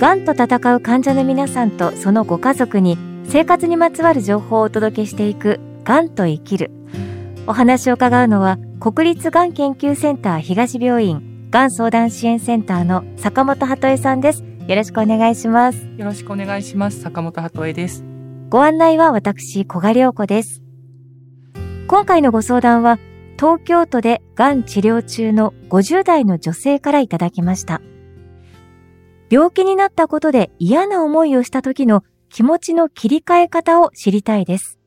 がんと闘う患者の皆さんとそのご家族に生活にまつわる情報をお届けしていくがんと生きる。お話を伺うのは国立がん研究センター東病院がん相談支援センターの坂本鳩恵さんです。よろしくお願いします。よろしくお願いします。坂本鳩恵です。ご案内は私小賀良子です。今回のご相談は東京都でがん治療中の50代の女性からいただきました病気になったことで嫌な思いをした時の気持ちの切り替え方を知りたいです。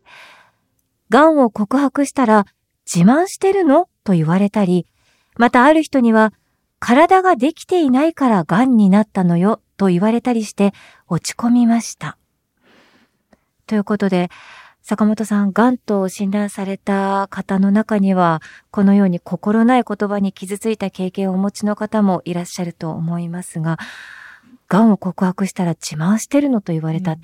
癌を告白したら自慢してるの？と言われたり、またある人には体ができていないから癌になったのよ？と言われたりして落ち込みました。ということで、坂本さん、癌と診断された方の中には、このように心ない言葉に傷ついた経験をお持ちの方もいらっしゃると思いますが、癌を告白したら自慢してるのと言われた。うん、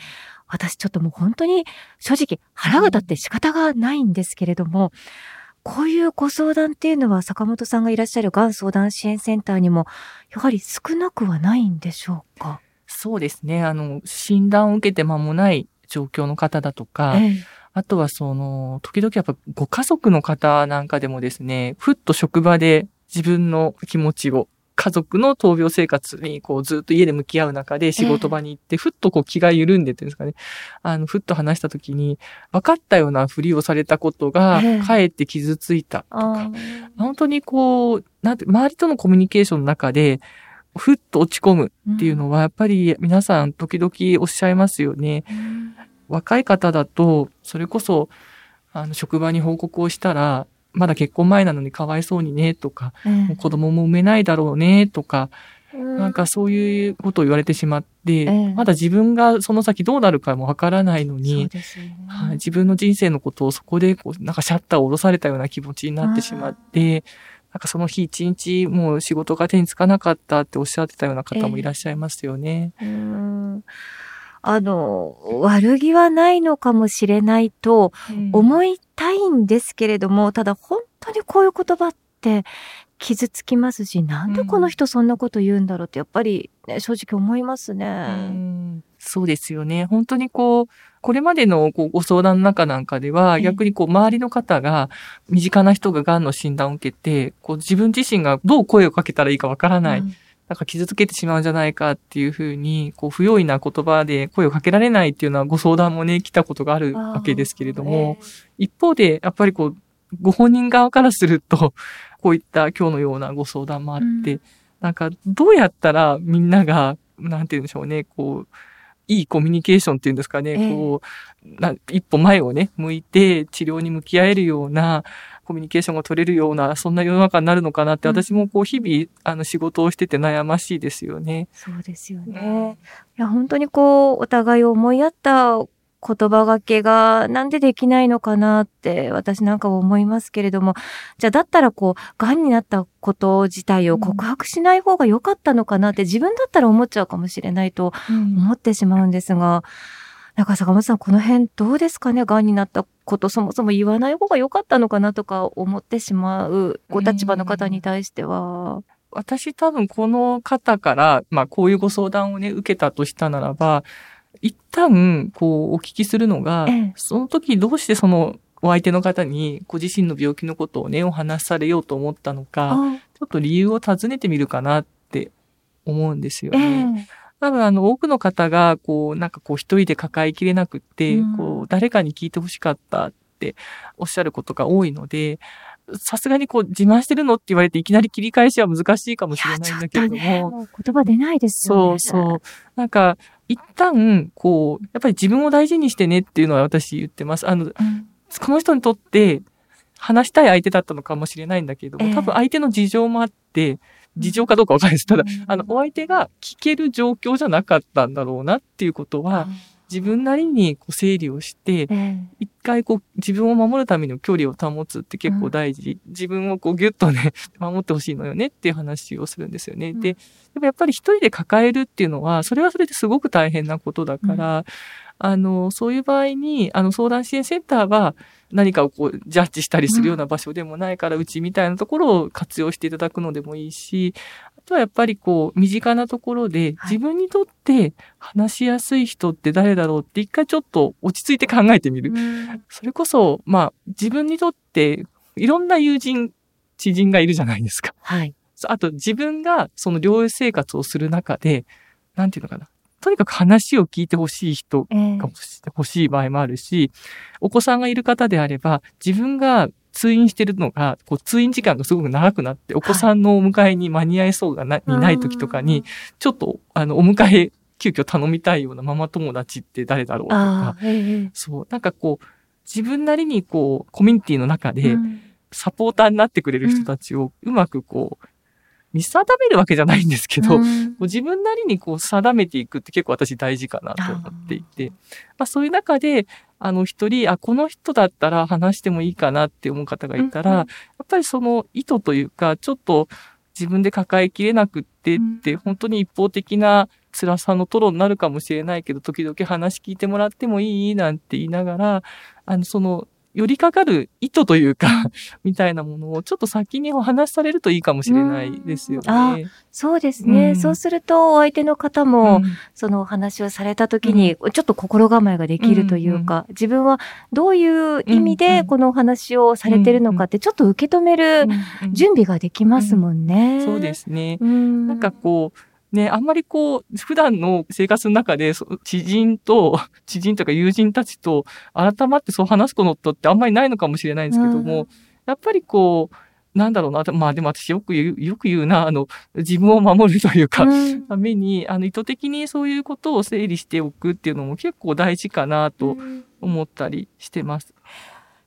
私ちょっともう本当に正直腹が立って仕方がないんですけれども、こういうご相談っていうのは坂本さんがいらっしゃるがん相談支援センターにもやはり少なくはないんでしょうか？そうですね。あの、診断を受けて間もない状況の方だとか、ええ、あとはその、時々やっぱご家族の方なんかでもですね、ふっと職場で自分の気持ちを家族の闘病生活にこうずっと家で向き合う中で仕事場に行って、ふっとこう気が緩んでってんですかね。あの、ふっと話した時に、分かったようなふりをされたことが、かえって傷ついたとか、本当にこう、なんて、周りとのコミュニケーションの中で、ふっと落ち込むっていうのは、やっぱり皆さん時々おっしゃいますよね。若い方だと、それこそ、あの、職場に報告をしたら、まだ結婚前なのにかわいそうにねとか、う子供も産めないだろうねとか、なんかそういうことを言われてしまって、まだ自分がその先どうなるかもわからないのに、ね。はい、自分の人生のことをそこでこうなんかシャッターを下ろされたような気持ちになってしまって、なん。かその日一日もう仕事が手につかなかったっておっしゃってたような方もいらっしゃいますよね。えーあの、悪気はないのかもしれないと思いたいんですけれども、うん、ただ本当にこういう言葉って傷つきますし、なんでこの人そんなこと言うんだろうってやっぱり、ね、正直思いますね、うん。そうですよね。本当にこう、これまでのこうご相談の中なんかでは、逆にこう周りの方が、身近な人が癌の診断を受けて、こう自分自身がどう声をかけたらいいかわからない。うんなんか傷つけてしまうんじゃないかっていうふうに、こう、不用意な言葉で声をかけられないっていうのはご相談もね、来たことがあるわけですけれども、一方で、やっぱりこう、ご本人側からすると、こういった今日のようなご相談もあって、うん、なんか、どうやったらみんなが、なんて言うんでしょうね、こう、いいコミュニケーションっていうんですかね、こう、な一歩前をね、向いて治療に向き合えるような、コミュニケーションが取れるような、そんな世の中になるのかなって、私もこう、日々、あの、仕事をしてて悩ましいですよね。そうですよね。いや、本当にこう、お互いを思い合った言葉がけがなんでできないのかなって私なんか思いますけれども、じゃあだったらこう、癌になったこと自体を告白しない方が良かったのかなって自分だったら思っちゃうかもしれないと思ってしまうんですが、うんなんか坂本さん、この辺どうですかね？癌になったことそもそも言わない方が良かったのかなとか思ってしまう。ご立場の方に対しては。私多分この方から、まあこういうご相談をね、受けたとしたならば、一旦こうお聞きするのが、ええ、その時どうしてそのお相手の方にご自身の病気のことをね、お話しされようと思ったのか、ちょっと理由を尋ねてみるかなって思うんですよね。え多分あの多くの方がこうなんかこう一人で抱えきれなくって、うん、こう誰かに聞いてほしかったっておっしゃることが多いので、さすがにこう自慢してるのって言われていきなり切り返しは難しいかもしれないんだけれども。ね、も言葉出ないですよね。そうそう。なんか一旦こう、やっぱり自分を大事にしてねっていうのは私言ってます。あの、うん、この人にとって話したい相手だったのかもしれないんだけども、多分相手の事情もあって、事情かどうかわかんないです。ただ、あの、お相手が聞ける状況じゃなかったんだろうなっていうことは、自分なりにこう整理をして、一回こう自分を守るための距離を保つって結構大事。自分をこうギュッとね、守ってほしいのよねっていう話をするんですよね。で、でもやっぱり一人で抱えるっていうのは、それはそれですごく大変なことだから、あの、そういう場合に、あの、相談支援センターは何かをこう、ジャッジしたりするような場所でもないから、うちみたいなところを活用していただくのでもいいし、とはやっぱりこう、身近なところで、自分にとって話しやすい人って誰だろうって一回ちょっと落ち着いて考えてみる。それこそ、まあ、自分にとっていろんな友人、知人がいるじゃないですか。はい。あと自分がその療養生活をする中で、なんていうのかな。とにかく話を聞いてほしい人が欲しい場合もあるし、えー、お子さんがいる方であれば、自分が通院してるのが、こう通院時間がすごく長くなって、お子さんのお迎えに間に合いそうがな、にない時とかに、ちょっと、あの、お迎え、急遽頼みたいようなママ友達って誰だろうとか、そう、なんかこう、自分なりにこう、コミュニティの中で、サポーターになってくれる人たちをうまくこう、見定めるわけじゃないんですけど、うん、自分なりにこう定めていくって結構私大事かなと思っていて、まあそういう中で、あの一人、あ、この人だったら話してもいいかなって思う方がいたら、うん。やっぱりその意図というか、ちょっと自分で抱えきれなくってって、うん、本当に一方的な辛さのトロになるかもしれないけど、時々話聞いてもらってもいいなんて言いながら、あの、その寄りかかる意図というか、みたいなものをちょっと先にお話しされるといいかもしれないですよね。あそうですね、うん、そうすると、お相手の方も、うん、そのお話をされた時に、ちょっと心構えができるというか、うん、自分はどういう意味でこのお話をされてるのかって、ちょっと受け止める準備ができますもんね。そうですね。なんかこう、ね、あんまりこう、普段の生活の中で、知人と、知人とか友人たちと、改まってそう話すことってあんまりないのかもしれないんですけども、うん、やっぱりこう、なんだろうな、まあでも私よく言う、よく言うな、あの、自分を守るというか、うん、ために、あの、意図的にそういうことを整理しておくっていうのも結構大事かなと思ったりしてます。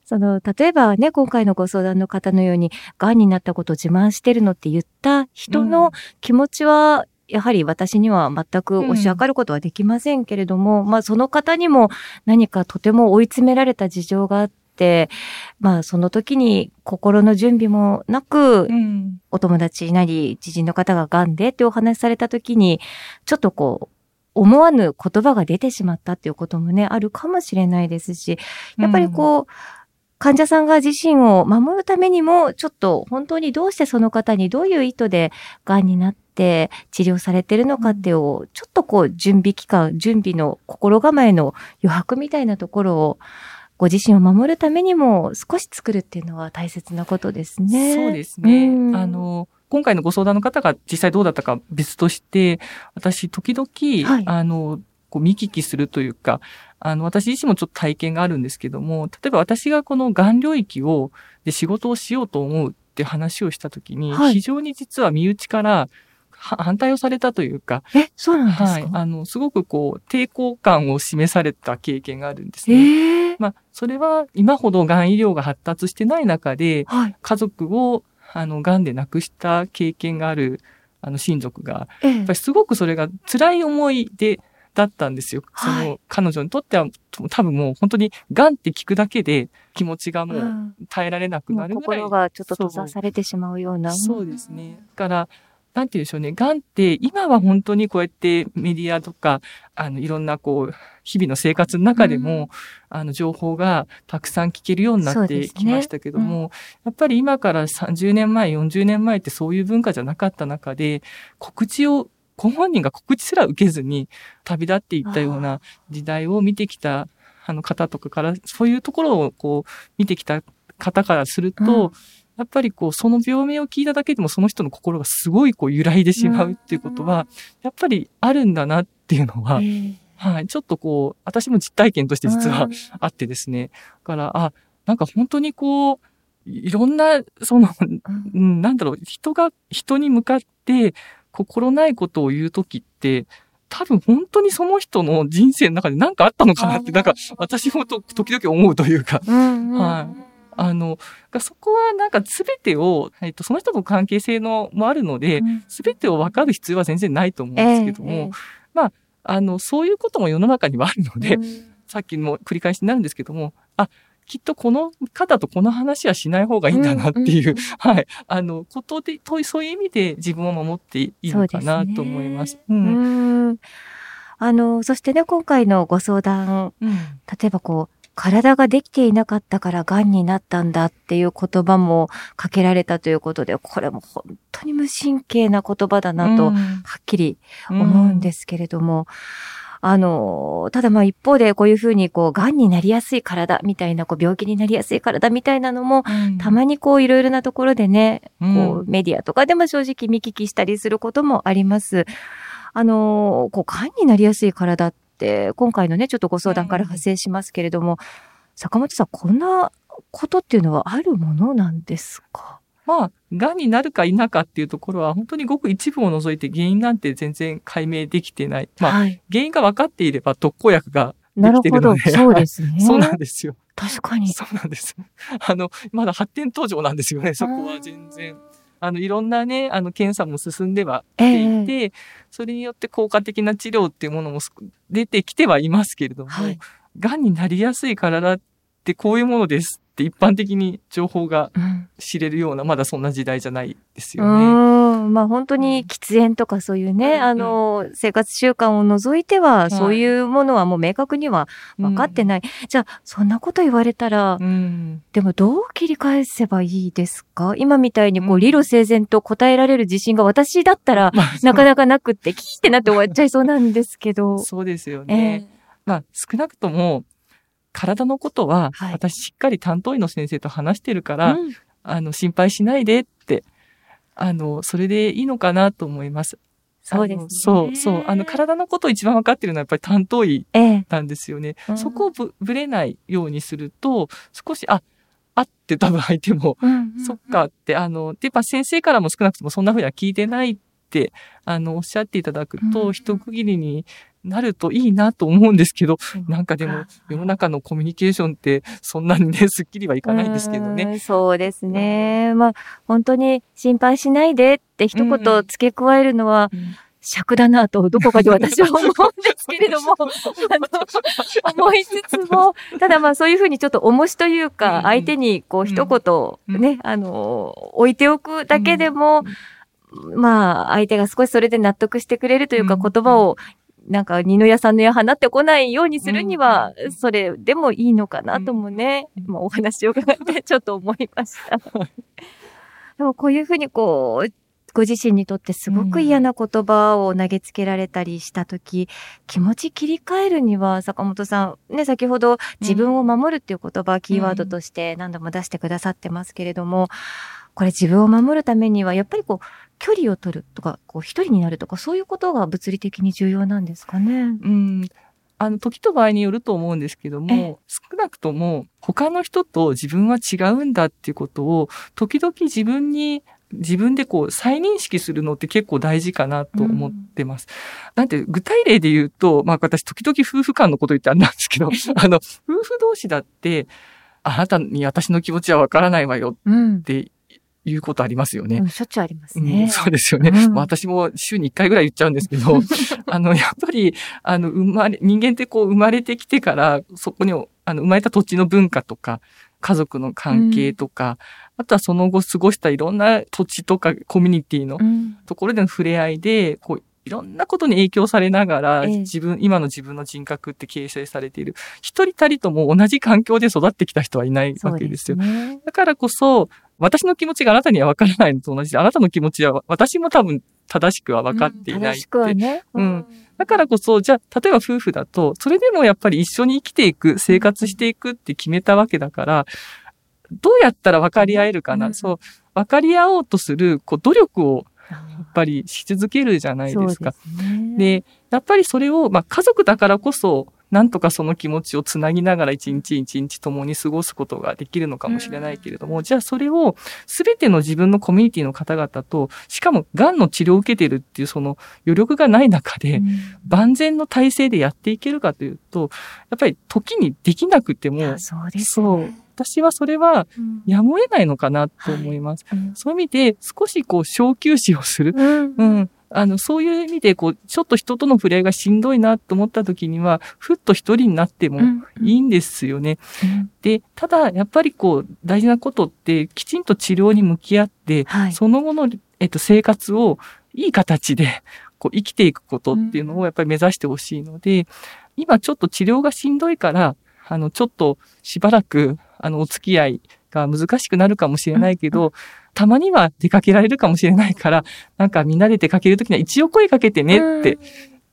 その、例えばね、今回のご相談の方のように、癌になったことを自慢してるのって言った人の気持ちはやはり私には全く押し量ることはできませんけれども、うん、まあその方にも何かとても追い詰められた事情があって、まあその時に心の準備もなく、うん、お友達なり知人の方が癌でってお話しされた時に、ちょっとこう、思わぬ言葉が出てしまったっていうこともね、あるかもしれないですし、やっぱりこう、うん。患者さんが自身を守るためにも、ちょっと本当にどうしてその方にどういう意図で癌になって治療されてるのかっていう、ちょっとこう準備期間、準備の心構えの余白みたいなところを、ご自身を守るためにも少し作るっていうのは大切なことですね。そうですね。あの、今回のご相談の方が実際どうだったか別として、私時々、はい、あの、こう見聞きするというか、あの、私自身もちょっと体験があるんですけども、例えば私がこのがん領域を、で仕事をしようと思うって話をしたときに、はい、非常に実は身内から 反対をされたというか、え、そうなんですか？はい。あの、すごくこう、抵抗感を示された経験があるんですね。えー、まあ、それは今ほどがん医療が発達してない中で、はい、家族を、あの、がんで亡くした経験がある、あの、親族が、やっぱりすごくそれが辛い思いで、だったんですよ。その、彼女にとっては、多分もう本当に、癌って聞くだけで気持ちがもう耐えられなくなるぐらい。心がちょっと閉ざされてしまうような。そうですね。だから、なんて言うんでしょうね。癌って今は本当にこうやってメディアとか、あの、いろんなこう、日々の生活の中でも、うん、あの、情報がたくさん聞けるようになってきましたけども、ね。うん、やっぱり今から30年前、40年前ってそういう文化じゃなかった中で、告知をご本人が告知すら受けずに旅立っていったような時代を見てきたあの方とかから、そういうところをこう見てきた方からすると、うん、やっぱりこうその病名を聞いただけでもその人の心がすごいこう揺らいでしまうっていうことは、やっぱりあるんだなっていうのは、はい、ちょっとこう、私も実体験として実はあってですね。だから、あ、なんか本当にこう、いろんな、その、うん、なんだろう、人が人に向かって、心ないことを言うときって、多分本当にその人の人生の中で何かあったのかなって、なんか私もと時々思うというか、はい。あの、そこはなんか全てを、えっと、その人の関係性のもあるので、全てを分かる必要は全然ないと思うんですけども、えー、まあ、あの、そういうことも世の中にはあるので、さっきも繰り返しになるんですけども、あ、きっとこの方とこの話はしない方がいいんだなっていう、うんうん、はい、あの、ことで、とそういう意味で自分を守っていいのかなと思います。う、ね、ん。あの、そしてね、今回のご相談、うん、例えばこう、体ができていなかったから癌になったんだっていう言葉もかけられたということで、これも本当に無神経な言葉だなと、はっきり思うんですけれども、うん。あの、ただまあ一方でこういうふうにこう、癌になりやすい体みたいな、こう病気になりやすい体みたいなのも、うん、たまにこういろいろなところでね、こうメディアとかでも正直見聞きしたりすることもあります。あの、こう、癌になりやすい体って、今回のね、ちょっとご相談から派生しますけれども、坂本さん、こんなことっていうのはあるものなんですか？まあ、癌になるか否かっていうところは、本当にごく一部を除いて原因なんて全然解明できてない。まあ、はい、原因が分かっていれば特効薬ができてるので。そうですね。そうなんですよ。確かに。そうなんです。あの、まだ発展途上なんですよね、そこは全然。あの、いろんなね、あの、検査も進んではきていて、えー、それによって効果的な治療っていうものも出てきてはいますけれども、はい、癌になりやすい体ってこういうものですって一般的に情報が知れるような、うん、まだそんな時代じゃないですよね。まあ本当に喫煙とかそういうね、うん、あの、生活習慣を除いては、そういうものはもう明確には分かってない。うん、じゃあ、そんなこと言われたら、うん、でもどう切り返せばいいですか？今みたいにこう、理路整然と答えられる自信が私だったら、なかなかなくって、キーってなって終わっちゃいそうなんですけど。そうですよね。えー、まあ少なくとも、体のことは、私しっかり担当医の先生と話してるから、あの、心配しないでってあの、それでいいのかなと思います。そうです、ね、そう、そう。あの、体のことを一番分かってるのはやっぱり担当医なんですよね。ええ、そこをぶぶれないようにすると、少し、あ、あって多分相手も、うんうんうん、そっかって、あの、で、やっぱ先生からも少なくともそんな風には聞いてないって、あの、おっしゃっていただくと、うん、一区切りになるといいなと思うんですけど、なんかでも世の中のコミュニケーションってそんなにね、すっきりはいかないんですけどね。そうですね。まあ、本当に心配しないでって一言付け加えるのは、尺だなと、どこかで私は思うんですけれども、あの、思いつつも、ただまあそういうふうにちょっと重しというか、相手にこう一言ね、あの、置いておくだけでも、まあ、相手が少しそれで納得してくれるというか、言葉をなんか二の矢三の矢放ってこないようにするには、それでもいいのかなともね、まあ、お話を伺ってちょっと思いました。でもこういうふうにこう、ご自身にとってすごく嫌な言葉を投げつけられたりしたとき、うん、気持ち切り替えるには、坂本さん、ね、先ほど自分を守るっていう言葉、うん、キーワードとして何度も出してくださってますけれども、これ自分を守るためには、やっぱりこう、距離を取るとか、こう、一人になるとか、そういうことが物理的に重要なんですかね？うん。あの、時と場合によると思うんですけども、少なくとも他の人と自分は違うんだっていうことを、時々自分に自分でこう再認識するのって結構大事かなと思ってます。うん、なんて具体例で言うと、まあ私時々夫婦間のこと言ってあれなんですけど、あの、夫婦同士だって、あなたに私の気持ちはわからないわよっていうことありますよね。うん、しょっちゅうありますね。うん、そうですよね。うん、私も週に1回ぐらい言っちゃうんですけど、あの、やっぱり、あの、生まれ、人間ってこう生まれてきてから、そこに、あの、生まれた土地の文化とか、家族の関係とか、あとはその後過ごしたいろんな土地とかコミュニティのところでの触れ合いで、こう、いろんなことに影響されながら、自分、今の自分の人格って形成されている。一人たりとも同じ環境で育ってきた人はいないわけですよ。すね、だからこそ、私の気持ちがあなたには分からないのと同じで、あなたの気持ちは私も多分正しくは分かっていないって。うん、ね、うん。だからこそ、じゃあ、例えば夫婦だと、それでもやっぱり一緒に生きていく、生活していくって決めたわけだから、どうやったら分かり合えるかな、うん、そう、分かり合おうとする、こう、努力をやっぱりし続けるじゃないですか。で、ね、やっぱりそれを、まあ、家族だからこそ、なんとかその気持ちをつなぎながら一日一日共に過ごすことができるのかもしれないけれども、じゃあそれを全ての自分のコミュニティの方々と、しかも癌の治療を受けてるっていうその余力がない中で、万全の体制でやっていけるかというと、やっぱり時にできなくても、そうです、ね、私はそれはやむを得ないのかなと思います。うんはい。うん、そういう意味で少しこう小休止をする。うん、うんあの、そういう意味で、こう、ちょっと人との触れ合いがしんどいなと思った時には、ふっと一人になってもいいんですよね。うん。うん、で、ただ、やっぱりこう、大事なことって、きちんと治療に向き合って、はい、その後の、えっと、生活をいい形で、こう、生きていくことっていうのをやっぱり目指してほしいので、今ちょっと治療がしんどいから、あの、ちょっとしばらく、あの、お付き合いが難しくなるかもしれないけど、たまには出かけられるかもしれないから、なんかみんなで出かけるときには一応声かけてねって、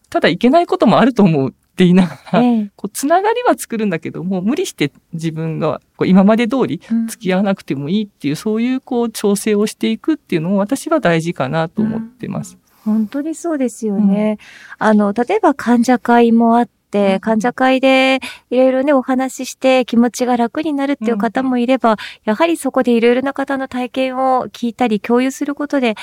ただいけないこともあると思うって言いながら、ええ、こうつながりは作るんだけども、無理して自分がこう今まで通り付き合わなくてもいいっていう、うん、そういうこう調整をしていくっていうのも私は大事かなと思ってます。うん、本当にそうですよね。うん、あの、例えば患者会もあって、患者会でいろいろね、お話しして気持ちが楽になるっていう方もいれば、やはりそこでいろいろな方の体験を聞いたり共有することで、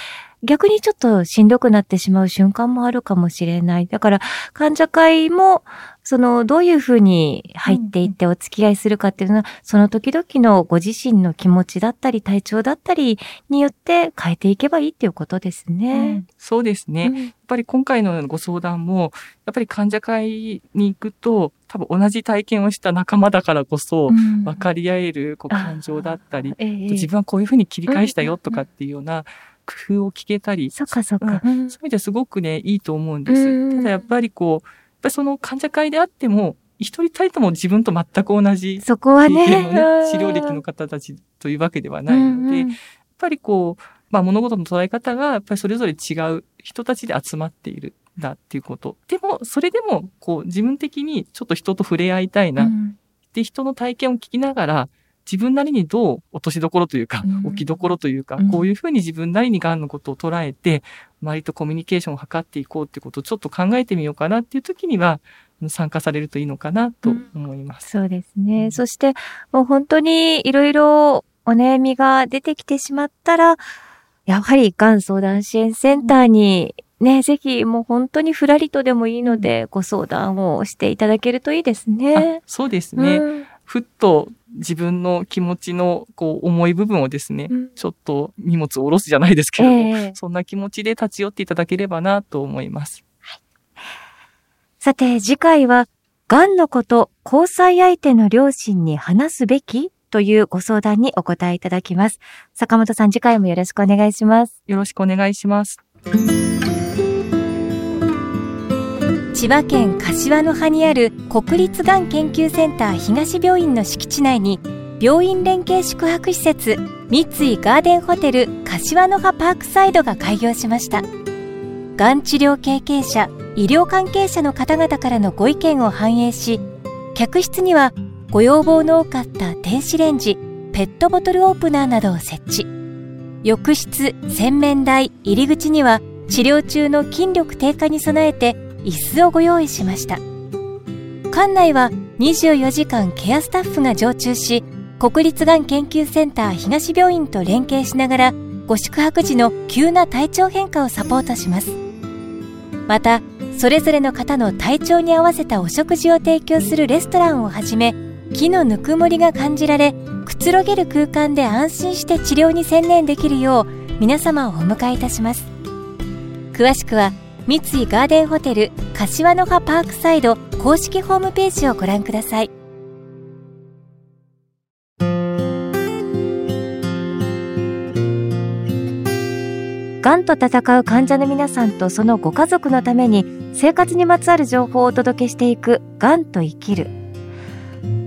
逆にちょっとしんどくなってしまう瞬間もあるかもしれない。だから、患者会も、その、どういうふうに入っていってお付き合いするかっていうのは、うんうん、その時々のご自身の気持ちだったり、体調だったりによって変えていけばいいっていうことですね。うん、そうですね、うん、やっぱり今回のご相談も、やっぱり患者会に行くと、多分同じ体験をした仲間だからこそ、分かり合えるこう感情だったり、えー、自分はこういうふうに切り返したよとかっていうような、工夫を聞けたり、そっかそっか、うん、そういう意味ですごくね、いいと思うんです。ただやっぱりこう、やっぱりその患者会であっても、一人たりとも自分と全く同じ、そこはね、ね治療歴の方たちというわけではないので、やっぱりこう、まあ物事の捉え方がやっぱりそれぞれ違う人たちで集まっているんだっていうこと。でも、それでも、こう自分的にちょっと人と触れ合いたいな。うん、で、人の体験を聞きながら、自分なりにどう落としどころというか、置きどころというか、こういうふうに自分なりに癌のことを捉えて、周りとコミュニケーションを図っていこうってことをちょっと考えてみようかなっていう時には、参加されるといいのかなと思います。そうですね。そして、もう本当にいろいろお悩みが出てきてしまったら、やはりがん相談支援センターにね、ぜひもう本当にふらりとでもいいのでご相談をしていただけるといいですね。そうですね。うん、ふっと自分の気持ちのこう重い部分をですね、うん、ちょっと荷物を下ろすじゃないですけども、えー、そんな気持ちで立ち寄っていただければなと思います。はい、さて次回は、癌のこと、交際相手の両親に話すべきというご相談にお答えいただきます。坂本さん次回もよろしくお願いします。よろしくお願いします。千葉県柏の葉にある国立がん研究センター東病院の敷地内に病院連携宿泊施設三井ガーデンホテル柏の葉パークサイドが開業しました。がん治療経験者医療関係者の方々からのご意見を反映し客室にはご要望の多かった電子レンジペットボトルオープナーなどを設置。浴室洗面台入り口には治療中の筋力低下に備えて椅子をご用意しました。館内は24時間ケアスタッフが常駐し国立がん研究センター東病院と連携しながらご宿泊時の急な体調変化をサポートします。またそれぞれの方の体調に合わせたお食事を提供するレストランをはじめ木のぬくもりが感じられくつろげる空間で安心して治療に専念できるよう皆様をお迎えいたします。詳しくは三井ガーデンホテル柏の葉パークサイド公式ホームページをご覧くださいがんと闘う患者の皆さんとそのご家族のために生活にまつわる情報をお届けしていく「がんと生きる」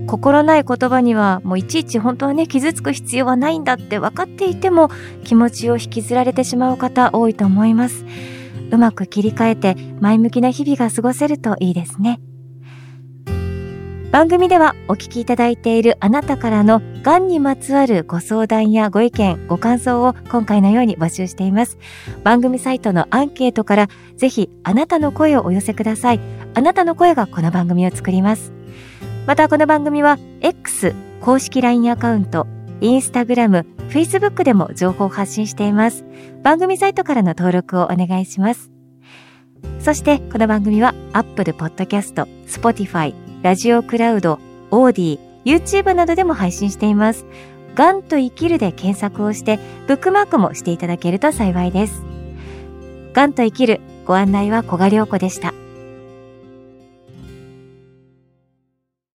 心ない言葉にはもういちいち本当はね傷つく必要はないんだって分かっていても気持ちを引きずられてしまう方多いと思います。うまく切り替えて前向きな日々が過ごせるといいですね。番組ではお聞きいただいているあなたからのがんにまつわるご相談やご意見、ご感想を今回のように募集しています。番組サイトのアンケートからぜひあなたの声をお寄せください。あなたの声がこの番組を作ります。またこの番組は X 公式 LINE アカウント、インスタグラム、Facebook でも情報を発信しています。番組サイトからの登録をお願いします。そして、この番組は Apple Podcast、Spotify、ラジオクラウド、オーディ、YouTube などでも配信しています。がんと生きるで検索をして、ブックマークもしていただけると幸いです。がんと生きるご案内は小賀良子でした。